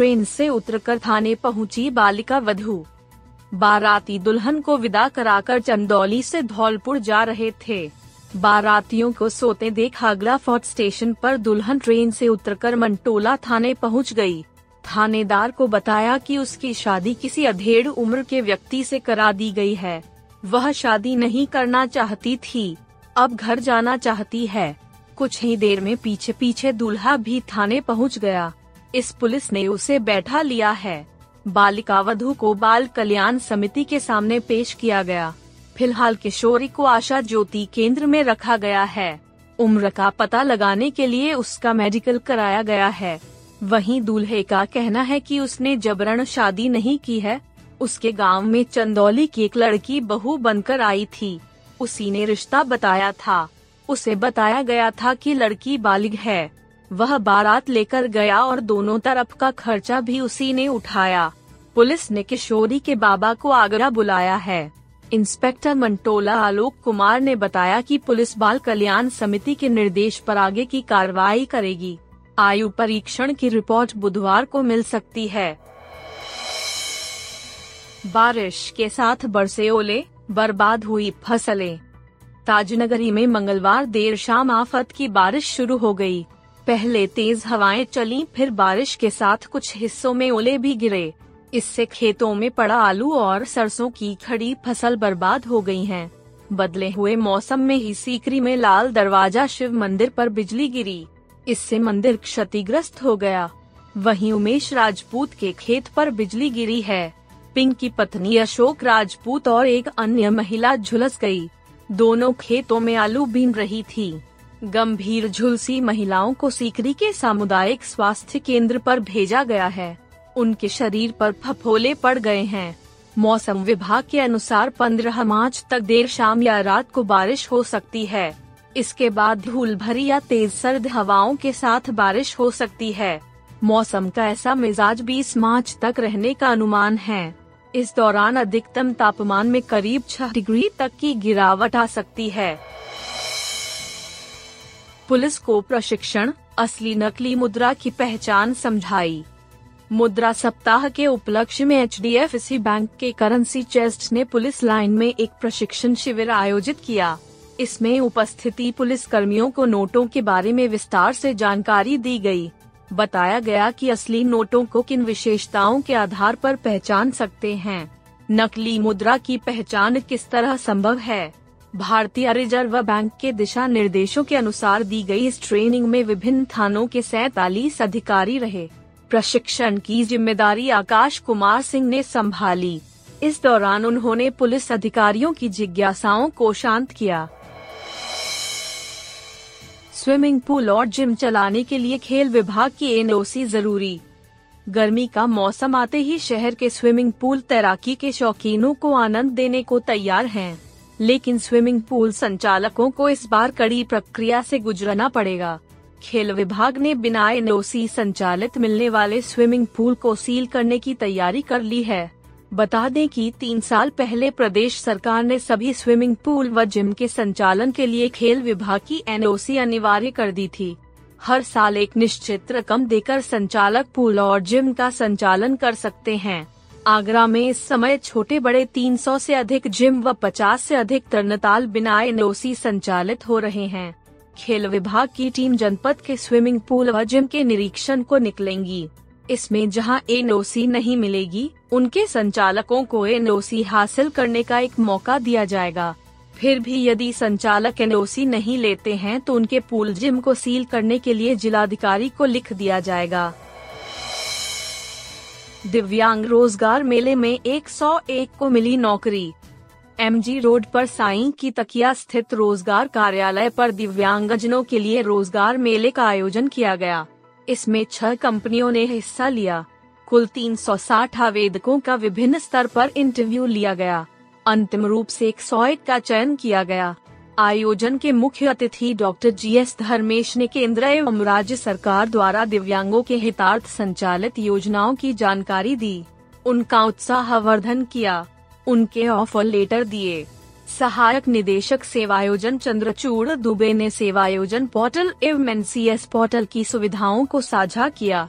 Train से उतरकर थाने पहुँची बालिका वधु। बाराती दुल्हन को विदा कराकर चंदौली से धौलपुर जा रहे थे। बारातियों को सोते देख आगरा फोर्ट स्टेशन पर दुल्हन ट्रेन से उतरकर मंटोला थाने पहुँच गई। थानेदार को बताया कि उसकी शादी किसी अधेड़ उम्र के व्यक्ति से करा दी गई है। वह शादी नहीं करना चाहती थी, अब घर जाना चाहती है। कुछ ही देर में पीछे पीछे दूल्हा भी थाने पहुँच गया। इस पुलिस ने उसे बैठा लिया है। बालिका वधु को बाल कल्याण समिति के सामने पेश किया गया। फ़िलहाल किशोरी को आशा ज्योति केंद्र में रखा गया है। उम्र का पता लगाने के लिए उसका मेडिकल कराया गया है। वहीं दूल्हे का कहना है कि उसने जबरन शादी नहीं की है। उसके गाँव में चंदौली की एक लड़की बहू बनकर आई थी। उसी ने रिश्ता बताया था। उसे बताया गया था कि लड़की बालिग है। वह बारात लेकर गया और दोनों तरफ़ का खर्चा भी उसी ने उठाया। पुलिस ने किशोरी के बाबा को आगरा बुलाया है। इंस्पेक्टर मंटोला आलोक कुमार ने बताया कि पुलिस बाल कल्याण समिति के निर्देश पर आगे की कार्रवाई करेगी। आयु परीक्षण की रिपोर्ट बुधवार को मिल सकती है। बारिश के साथ बरसे ओले, बर्बाद हुई फ़सलें। ताजनगरी में मंगलवार देर शाम आफत की बारिश शुरू हो गई। पहले तेज हवाएँ चली, फिर बारिश के साथ कुछ हिस्सों में ओले भी गिरे। इससे खेतों में पड़ा आलू और सरसों की खड़ी फ़सल बर्बाद हो गई है। बदले हुए मौसम में ही सीकरी में लाल दरवाज़ा शिव मंदिर पर बिजली गिरी। इससे मंदिर क्षतिग्रस्त हो गया। वहीं उमेश राजपूत के खेत पर बिजली गिरी है। पिंक की पत्नी अशोक राजपूत और एक अन्य महिला झुलस गई। दोनों खेतों में आलू बीन रही थी। गंभीर झुलसी महिलाओं को सीकरी के सामुदायिक स्वास्थ्य केंद्र पर भेजा गया है। उनके शरीर पर फफोले पड़ गए हैं। मौसम विभाग के अनुसार 15 मार्च तक देर शाम या रात को बारिश हो सकती है। इसके बाद धूल भरी या तेज सर्द हवाओं के साथ बारिश हो सकती है। मौसम का ऐसा मिजाज 20 मार्च तक रहने का अनुमान है। इस दौरान अधिकतम तापमान में करीब 6 डिग्री तक की गिरावट आ सकती है। पुलिस को प्रशिक्षण, असली नकली मुद्रा की पहचान समझाई। मुद्रा सप्ताह के उपलक्ष्य में एच डी बैंक के करेंसी चेस्ट ने पुलिस लाइन में एक प्रशिक्षण शिविर आयोजित किया। इसमें उपस्थिति पुलिस कर्मियों को नोटों के बारे में विस्तार से जानकारी दी गई। बताया गया कि असली नोटों को किन विशेषताओं के आधार पर पहचान सकते हैं। नकली मुद्रा की पहचान किस तरह संभव है? भारतीय रिज़र्व बैंक के दिशा निर्देशों के अनुसार दी गई इस ट्रेनिंग में विभिन्न थानों के सैतालीस अधिकारी रहे। प्रशिक्षण की ज़िम्मेदारी आकाश कुमार सिंह ने संभाली। इस दौरान उन्होंने पुलिस अधिकारियों की जिज्ञासाओं को शांत किया। स्विमिंग पूल और जिम चलाने के लिए खेल विभाग की एनओसी ज़रूरी। गर्मी का मौसम आते ही शहर के स्विमिंग पूल तैराकी के शौकीनों को आनंद देने को तैयार हैं, लेकिन स्विमिंग पूल संचालकों को इस बार कड़ी प्रक्रिया से गुजरना पड़ेगा। खेल विभाग ने बिना एनओसी संचालित मिलने वाले स्विमिंग पूल को सील करने की तैयारी कर ली है। बता दें कि तीन साल पहले प्रदेश सरकार ने सभी स्विमिंग पूल व जिम के संचालन के लिए खेल विभाग की एनओसी अनिवार्य कर दी थी। हर साल एक निश्चित रकम देकर संचालक पूल और जिम का संचालन कर सकते हैं। आगरा में इस समय छोटे बड़े 300 से अधिक जिम व 50 से अधिक तरनताल बिना एनओसी संचालित हो रहे हैं। खेल विभाग की टीम जनपद के स्विमिंग पूल व जिम के निरीक्षण को निकलेंगी। इसमें जहाँ एनओसी नहीं मिलेगी, उनके संचालकों को एनओसी हासिल करने का एक मौका दिया जाएगा। फिर भी यदि संचालक एनओसी नहीं लेते हैं तो उनके पूल जिम को सील करने के लिए जिलाधिकारी को लिख दिया जाएगा। दिव्यांग रोज़गार मेले में 101 को मिली नौकरी। एमजी रोड पर साई की तकिया स्थित रोज़गार कार्यालय पर दिव्यांगजनों के लिए रोज़गार मेले का आयोजन किया गया। इसमें छह कंपनियों ने हिस्सा लिया। कुल 360 आवेदकों का विभिन्न स्तर पर इंटरव्यू लिया गया। अंतिम रूप से एक सौ एक का चयन किया गया। आयोजन के मुख्य अतिथि डॉक्टर जी एस धर्मेश ने केंद्र एवं राज्य सरकार द्वारा दिव्यांगों के हितार्थ संचालित योजनाओं की जानकारी दी। उनका उत्साहवर्धन किया। उनके ऑफ़र लेटर दिए। सहायक निदेशक सेवायोजन चंद्रचूड़ दुबे ने सेवायोजन पोर्टल एवं एन पोर्टल की सुविधाओं को साझा किया।